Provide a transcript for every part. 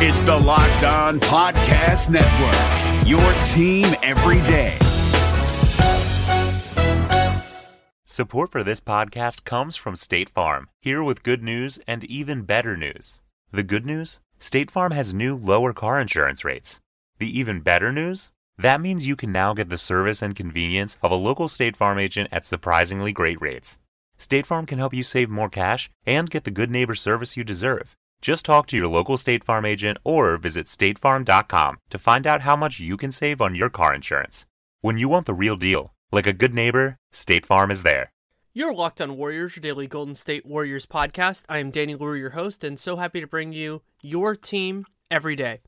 It's the Locked On Podcast Network, your team every day. Support for this podcast comes from State Farm, here with good news and even better news. The good news? State Farm has new lower car insurance rates. The even better news? That means you can now get the service and convenience of a local State Farm agent at surprisingly great rates. State Farm can help you save more cash and get the good neighbor service you deserve. Just talk to your local State Farm agent or visit statefarm.com to find out how much you can save on your car insurance. When you want the real deal, like a good neighbor, State Farm is there. You're Locked On Warriors, your daily Golden State Warriors podcast. I am Danny Leroux, your host, and so happy to bring you your team every day.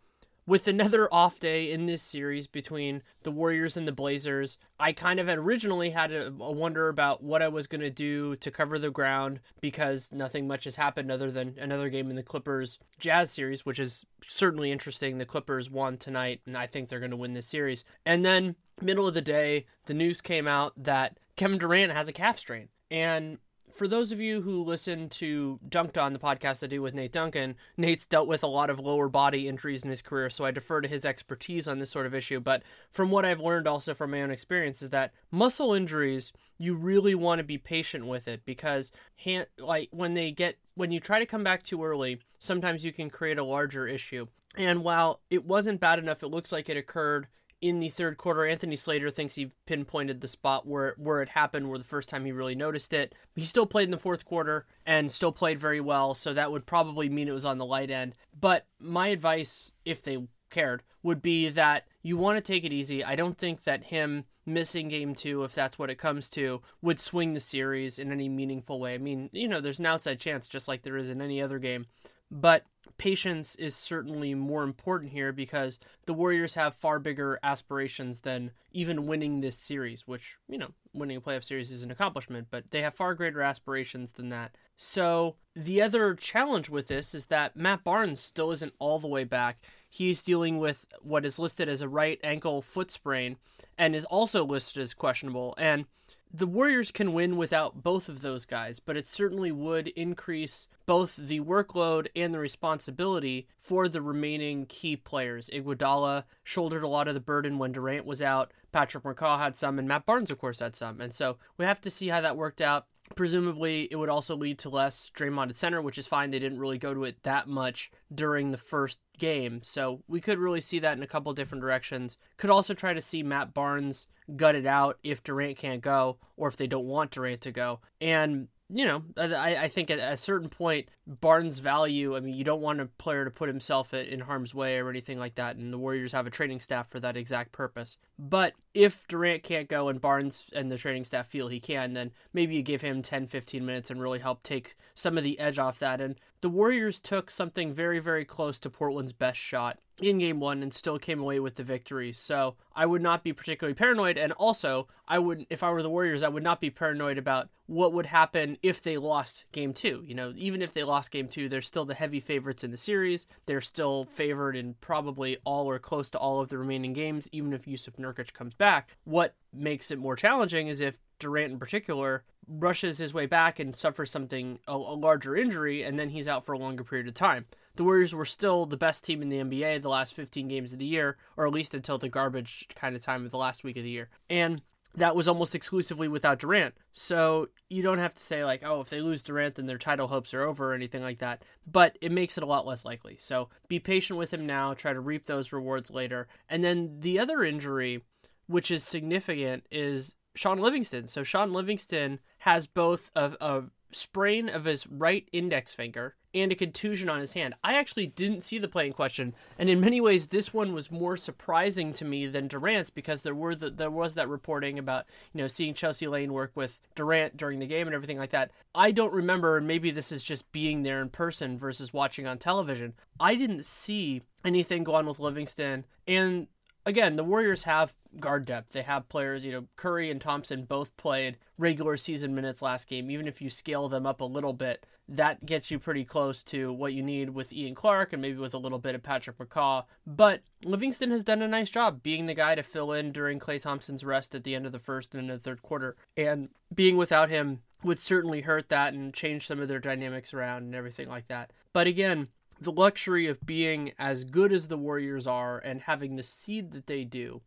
With another off day in this series between the Warriors and the Blazers, I kind of had originally had a, a wonder about what I was going to do to cover the ground because nothing much has happened other than another game in the Clippers Jazz series, which is certainly interesting. The Clippers won tonight, and I think they're going to win this series. And then, middle of the day, the news came out that Kevin Durant has a calf strain. And for those of you who listen to Dunked On, the podcast I do with Nate Duncan, Nate's dealt with a lot of lower body injuries in his career, so I defer to his expertise on this sort of issue. But from what I've learned also from my own experience is that muscle injuries, you really want to be patient with it because hand, like when they get when you try to come back too early, sometimes you can create a larger issue. And while it wasn't bad enough, it looks like it occurred in the third quarter, Anthony Slater thinks he pinpointed the spot where where it happened, where the first time he really noticed it. He still played in the fourth quarter and still played very well, so that would probably mean it was on the light end. But my advice, if they cared, would be that you want to take it easy. I don't think that him missing game two, if that's what it comes to, would swing the series in any meaningful way. I mean, you know, there's an outside chance, just like there is in any other game. But patience is certainly more important here because the Warriors have far bigger aspirations than even winning this series, which, you know, winning a playoff series is an accomplishment, but they have far greater aspirations than that. So the other challenge with this is that Matt Barnes still isn't all the way back. He's dealing with what is listed as a right ankle foot sprain and is also listed as questionable. And the Warriors can win without both of those guys, but it certainly would increase both the workload and the responsibility for the remaining key players. Iguodala shouldered a lot of the burden when Durant was out. Patrick McCaw had some, and Matt Barnes, of course, had some. And so we have to see how that worked out. Presumably, it would also lead to less Draymond at center, which is fine. They didn't really go to it that much during the first game. So we could really see that in a couple different directions. Could also try to see Matt Barnes gut it out if Durant can't go or if they don't want Durant to go. And you know, I, I think at a certain point, Barnes' value, I mean, you don't want a player to put himself in harm's way or anything like that, and the Warriors have a training staff for that exact purpose. But if Durant can't go and Barnes and the training staff feel he can, then maybe you give him 10, 15 minutes and really help take some of the edge off that. And the Warriors took something very, very close to Portland's best shot in game one and still came away with the victory. So I would not be particularly paranoid. And also, I would, if I were the Warriors, I would not be paranoid about what would happen if they lost game two. You know, even if they lost game two, they're still the heavy favorites in the series. They're still favored in probably all or close to all of the remaining games, even if Yusuf Nurkic comes back. What makes it more challenging is if Durant in particular rushes his way back and suffers something a, a, larger injury and then he's out for a longer period of time. The Warriors were still the best team in the NBA the last 15 games of the year or at least until the garbage kind of time of the last week of the year. And that was almost exclusively without Durant. So you don't have to say like, oh, if they lose Durant then their title hopes are over or anything like that, but it makes it a lot less likely. So be patient with him now, try to reap those rewards later. And then the other injury which is significant is Shaun Livingston. So Shaun Livingston has both a, a sprain of his right index finger and a contusion on his hand. I actually didn't see the play in question, and in many ways, this one was more surprising to me than Durant's because there were the, there was that reporting about you know seeing Chelsea Lane work with Durant during the game and everything like that. I don't remember, and maybe this is just being there in person versus watching on television. I didn't see anything go on with Livingston, and again, the Warriors have guard depth. They have players, you know, Curry and Thompson both played regular season minutes last game. Even if you scale them up a little bit, that gets you pretty close to what you need with Ian Clark and maybe with a little bit of Patrick McCaw. But Livingston has done a nice job being the guy to fill in during Klay Thompson's rest at the end of the first and in the third quarter. And being without him would certainly hurt that and change some of their dynamics around and everything like that. But again, the luxury of being as good as the Warriors are and having the seed that they do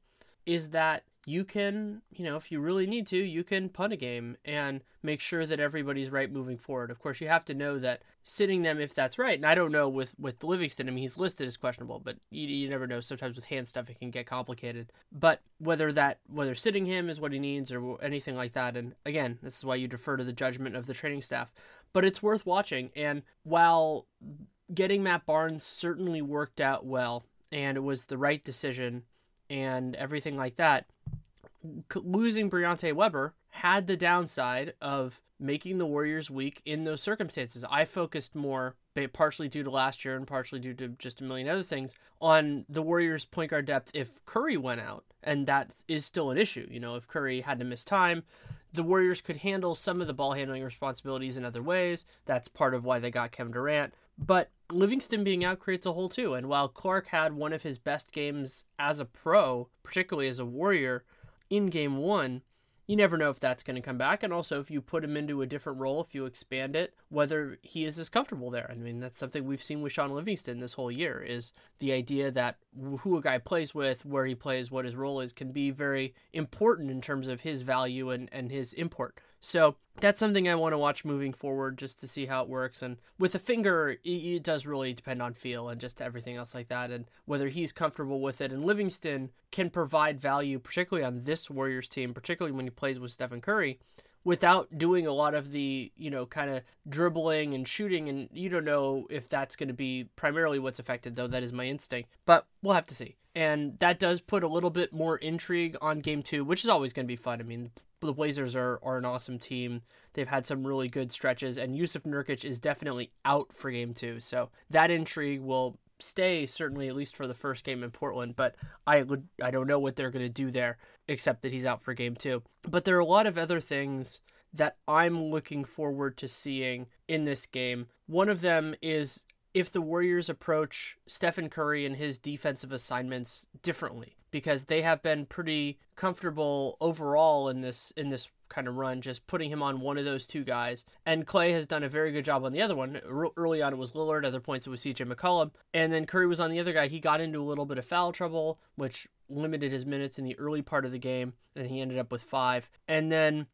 is that you can, you know, if you really need to, you can punt a game and make sure that everybody's right moving forward. Of course, you have to know that sitting them if that's right. And I don't know with with Livingston. I mean, he's listed as questionable, but you, you never know. Sometimes with hand stuff, it can get complicated. But whether that whether sitting him is what he needs or anything like that, and again, this is why you defer to the judgment of the training staff. But it's worth watching. And while getting Matt Barnes certainly worked out well, and it was the right decision and everything like that, losing Briante Weber had the downside of making the Warriors weak in those circumstances. I focused more, partially due to last year and partially due to just a million other things, on the Warriors' point guard depth if Curry went out. And that is still an issue. You know, if Curry had to miss time, the Warriors could handle some of the ball handling responsibilities in other ways. That's part of why they got Kevin Durant. But Livingston being out creates a hole too. And while Clark had one of his best games as a pro, particularly as a Warrior, in game one, you never know if that's going to come back. And also, if you put him into a different role, if you expand it, whether he is as comfortable there. I mean, that's something we've seen with Shaun Livingston this whole year is the idea that who a guy plays with, where he plays, what his role is, can be very important in terms of his value and, and his import. So that's something I want to watch moving forward just to see how it works. And with a finger, it, does really depend on feel and just everything else like that, and whether he's comfortable with it. And Livingston can provide value, particularly on this Warriors team, particularly when he plays with Stephen Curry, without doing a lot of the, you know, kind of dribbling and shooting. And you don't know if that's going to be primarily what's affected, though. That is my instinct. But we'll have to see. And that does put a little bit more intrigue on game two, which is always going to be fun. I mean, the Blazers are, are an awesome team. They've had some really good stretches, and Yusuf Nurkic is definitely out for game two. So that intrigue will stay certainly at least for the first game in Portland, but I would I don't know what they're going to do there except that he's out for game 2. But there are a lot of other things that I'm looking forward to seeing in this game. One of them is if the Warriors approach Stephen Curry and his defensive assignments differently because they have been pretty comfortable overall in this in this kind of run just putting him on one of those two guys. And Klay has done a very good job on the other one. Early on it was Lillard other points it was CJ McCollum. And then Curry was on the other guy. He got into a little bit of foul trouble which limited his minutes in the early part of the game and he ended up with 5 and then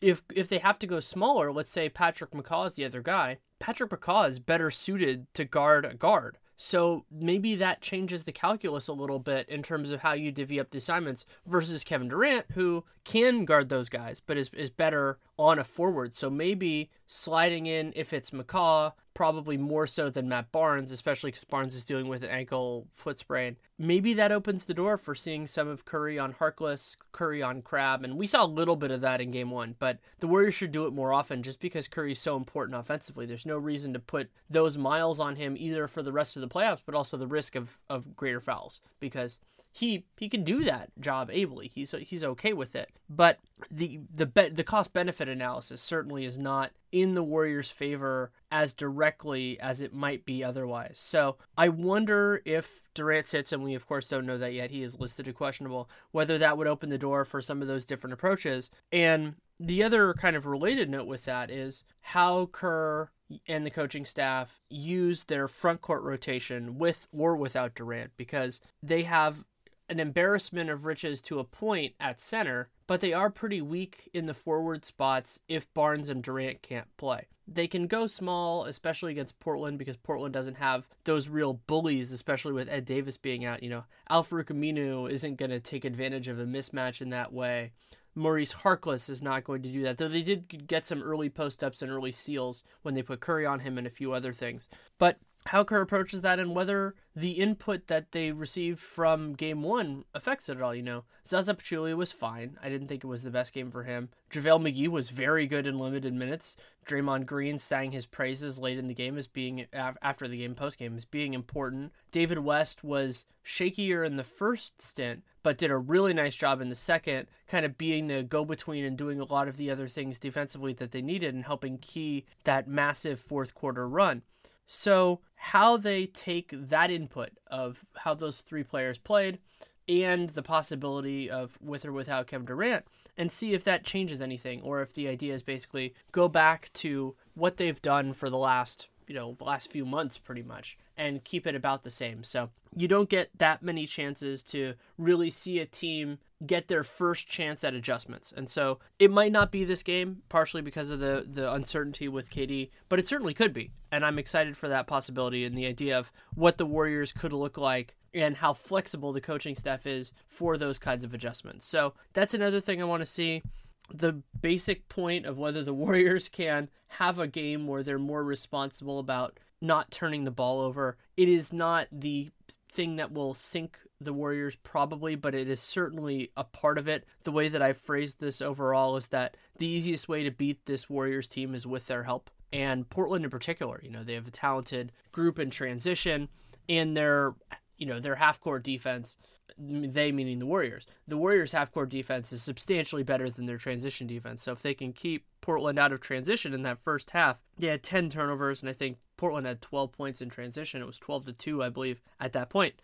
if if they have to go smaller let's say Patrick McCaw is the other guy Patrick McCaw is better suited to guard a guard. So maybe that changes the calculus a little bit in terms of how you divvy up the assignments versus Kevin Durant, who can guard those guys, but is, is better on a forward. So maybe sliding in if it's McCaw, probably more so than Matt Barnes, especially because Barnes is dealing with an ankle foot sprain. Maybe that opens the door for seeing some of Curry on Harkless, Curry on Crabbe, and we saw a little bit of that in game one, but the Warriors should do it more often just because Curry's so important offensively. There's no reason to put those miles on him either for the rest of the playoffs, but also the risk of, of greater fouls because he he can do that job ably. He's he's okay with it. But the the be, the cost benefit analysis certainly is not in the Warriors' favor as directly as it might be otherwise. So I wonder if Durant sits, and we of course don't know that yet. He is listed as questionable. Whether that would open the door for some of those different approaches. And the other kind of related note with that is how Kerr and the coaching staff use their front court rotation with or without Durant because they have an embarrassment of riches to a point at center, but they are pretty weak in the forward spots if Barnes and Durant can't play. They can go small, especially against Portland, because Portland doesn't have those real bullies, especially with Ed Davis being out. You know, Al-Farouq Aminu isn't going to take advantage of a mismatch in that way. Maurice Harkless is not going to do that, though they did get some early post ups and early seals when they put Curry on him and a few other things. But how Kerr approaches that and whether the input that they received from game one affects it at all. You know, Zaza Pachulia was fine. I didn't think it was the best game for him. JaVale McGee was very good in limited minutes. Draymond Green sang his praises late in the game as being, after the game, post game, as being important. David West was shakier in the first stint, but did a really nice job in the second, kind of being the go between and doing a lot of the other things defensively that they needed and helping key that massive fourth quarter run. So, how they take that input of how those three players played and the possibility of with or without Kevin Durant and see if that changes anything or if the idea is basically go back to what they've done for the last you know last few months pretty much and keep it about the same. So you don't get that many chances to really see a team get their first chance at adjustments. And so it might not be this game partially because of the the uncertainty with KD but it certainly could be. And I'm excited for that possibility and the idea of what the Warriors could look like and how flexible the coaching staff is for those kinds of adjustments. So that's another thing I want to see the basic point of whether the Warriors can have a game where they're more responsible about not turning the ball over. It is not the thing that will sink the Warriors probably, but it is certainly a part of it. The way that I've phrased this overall is that the easiest way to beat this Warriors team is with their help. And Portland in particular, you know, they have a talented group in transition and their you know, their half court defense they meaning the Warriors. The Warriors' half court defense is substantially better than their transition defense. So if they can keep Portland out of transition in that first half, they had 10 turnovers, and I think Portland had 12 points in transition. It was 12 to 2, I believe, at that point.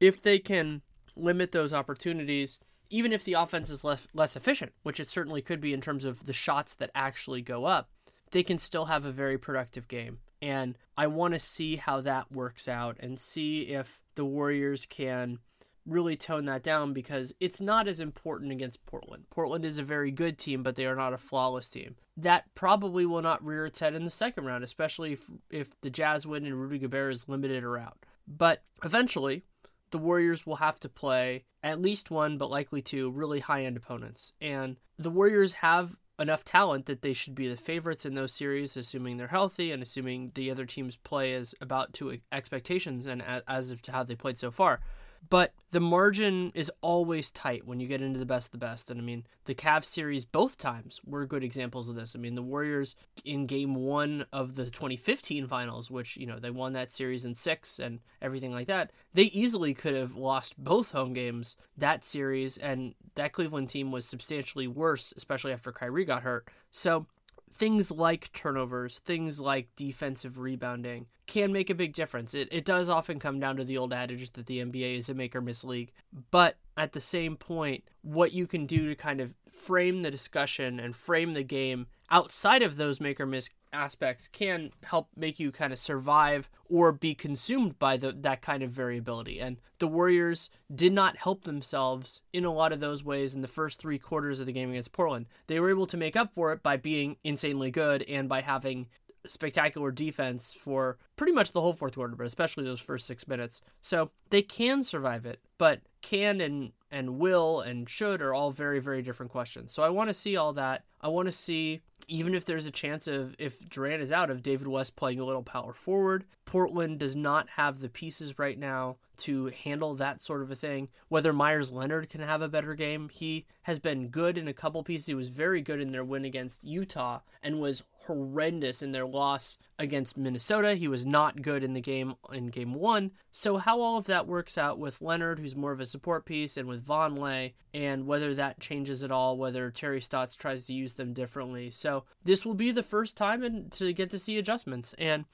If they can limit those opportunities, even if the offense is less, less efficient, which it certainly could be in terms of the shots that actually go up, they can still have a very productive game. And I want to see how that works out and see if the Warriors can really tone that down because it's not as important against Portland. Portland is a very good team, but they are not a flawless team. That probably will not rear its head in the second round, especially if, if the Jazz win and Rudy Gobert is limited or out. But eventually, the Warriors will have to play at least one, but likely two, really high end opponents. And the Warriors have enough talent that they should be the favorites in those series, assuming they're healthy and assuming the other teams play as about to expectations and as of how they played so far. But the margin is always tight when you get into the best of the best. And I mean, the Cavs series both times were good examples of this. I mean, the Warriors in game one of the 2015 finals, which, you know, they won that series in six and everything like that, they easily could have lost both home games that series. And that Cleveland team was substantially worse, especially after Kyrie got hurt. So things like turnovers, things like defensive rebounding can make a big difference. It, it does often come down to the old adage that the NBA is a make or miss league. But at the same point, what you can do to kind of frame the discussion and frame the game outside of those make or miss aspects can help make you kind of survive or be consumed by the, that kind of variability. And the Warriors did not help themselves in a lot of those ways in the first three quarters of the game against Portland. They were able to make up for it by being insanely good and by having spectacular defense for pretty much the whole fourth quarter, but especially those first six minutes. So they can survive it, but can and and will and should are all very very different questions. So I want to see all that. I want to see even if there's a chance of if Durant is out of David West playing a little power forward. Portland does not have the pieces right now to handle that sort of a thing. Whether Meyers Leonard can have a better game, he has been good in a couple pieces. He was very good in their win against Utah and was horrendous in their loss against Minnesota. He was not good in the game in game one. So how all of that works out with Leonard, who's more of a support piece, and with Vonleh, and whether that changes at all, whether Terry Stotts tries to use them differently. So this will be the first time in, to get to see adjustments. And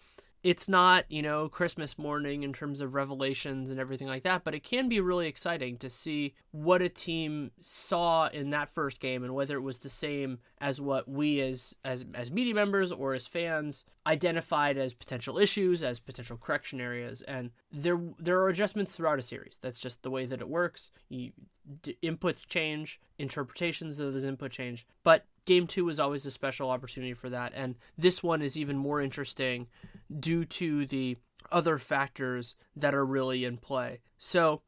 it's not, you know, Christmas morning in terms of revelations and everything like that, but it can be really exciting to see what a team saw in that first game and whether it was the same as what we as as as media members or as fans identified as potential issues, as potential correction areas. And there there are adjustments throughout a series. That's just the way that it works. You, d- inputs change, interpretations of those input change, but game two is always a special opportunity for that. And this one is even more interesting due to the other factors that are really in play. So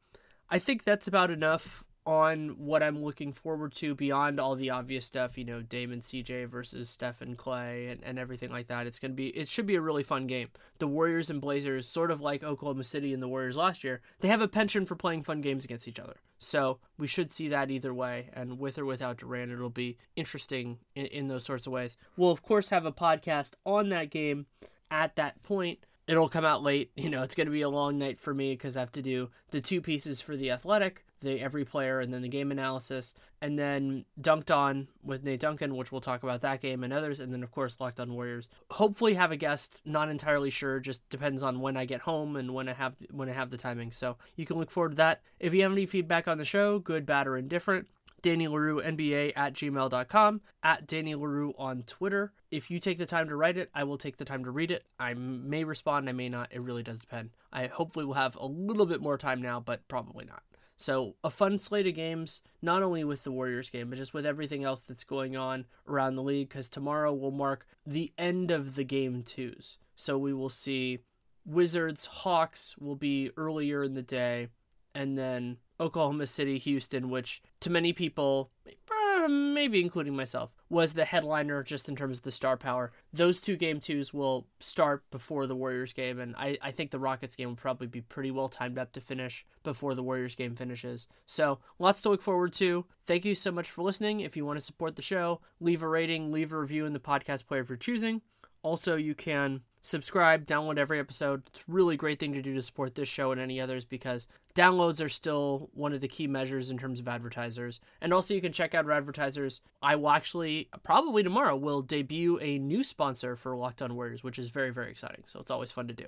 I think that's about enough on what I'm looking forward to beyond all the obvious stuff, you know, Damon CJ versus Stephen Klay and, and everything like that. It's gonna be it should be a really fun game. The Warriors and Blazers, sort of like Oklahoma City and the Warriors last year, they have a penchant for playing fun games against each other. So we should see that either way, and with or without Durant, it'll be interesting in, in those sorts of ways. We'll of course have a podcast on that game at that point it'll come out late. You know, it's going to be a long night for me because I have to do the two pieces for the athletic, the every player and then the game analysis, and then Dunked On with Nate Duncan, which we'll talk about that game and others, and then of course Locked On Warriors. Hopefully have a guest, not entirely sure, just depends on when I get home and when I have when I have the timing. So you can look forward to that. If you have any feedback on the show, good, bad, or indifferent, Danny Leroux NBA at gmail.com, at Danny Leroux on Twitter. If you take the time to write it, I will take the time to read it. I may respond, I may not. It really does depend. I hopefully will have a little bit more time now, but probably not. So, a fun slate of games, not only with the Warriors game, but just with everything else that's going on around the league, because tomorrow will mark the end of the game twos. So, we will see Wizards, Hawks will be earlier in the day, and then Oklahoma City, Houston, which to many people, uh, maybe including myself, was the headliner just in terms of the star power. Those two game twos will start before the Warriors game, and I, I think the Rockets game will probably be pretty well timed up to finish before the Warriors game finishes. So lots to look forward to. Thank you so much for listening. If you want to support the show, leave a rating, leave a review in the podcast player if you're choosing. Also, you can subscribe, download every episode. It's a really great thing to do to support this show and any others because downloads are still one of the key measures in terms of advertisers. And also you can check out our advertisers. I will actually probably tomorrow will debut a new sponsor for Locked On Warriors, which is very very exciting. So it's always fun to do.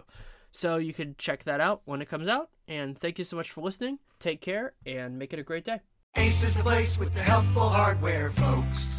So you can check that out when it comes out. And thank you so much for listening. Take care and make it a great day. Ace is the place with the helpful hardware, folks.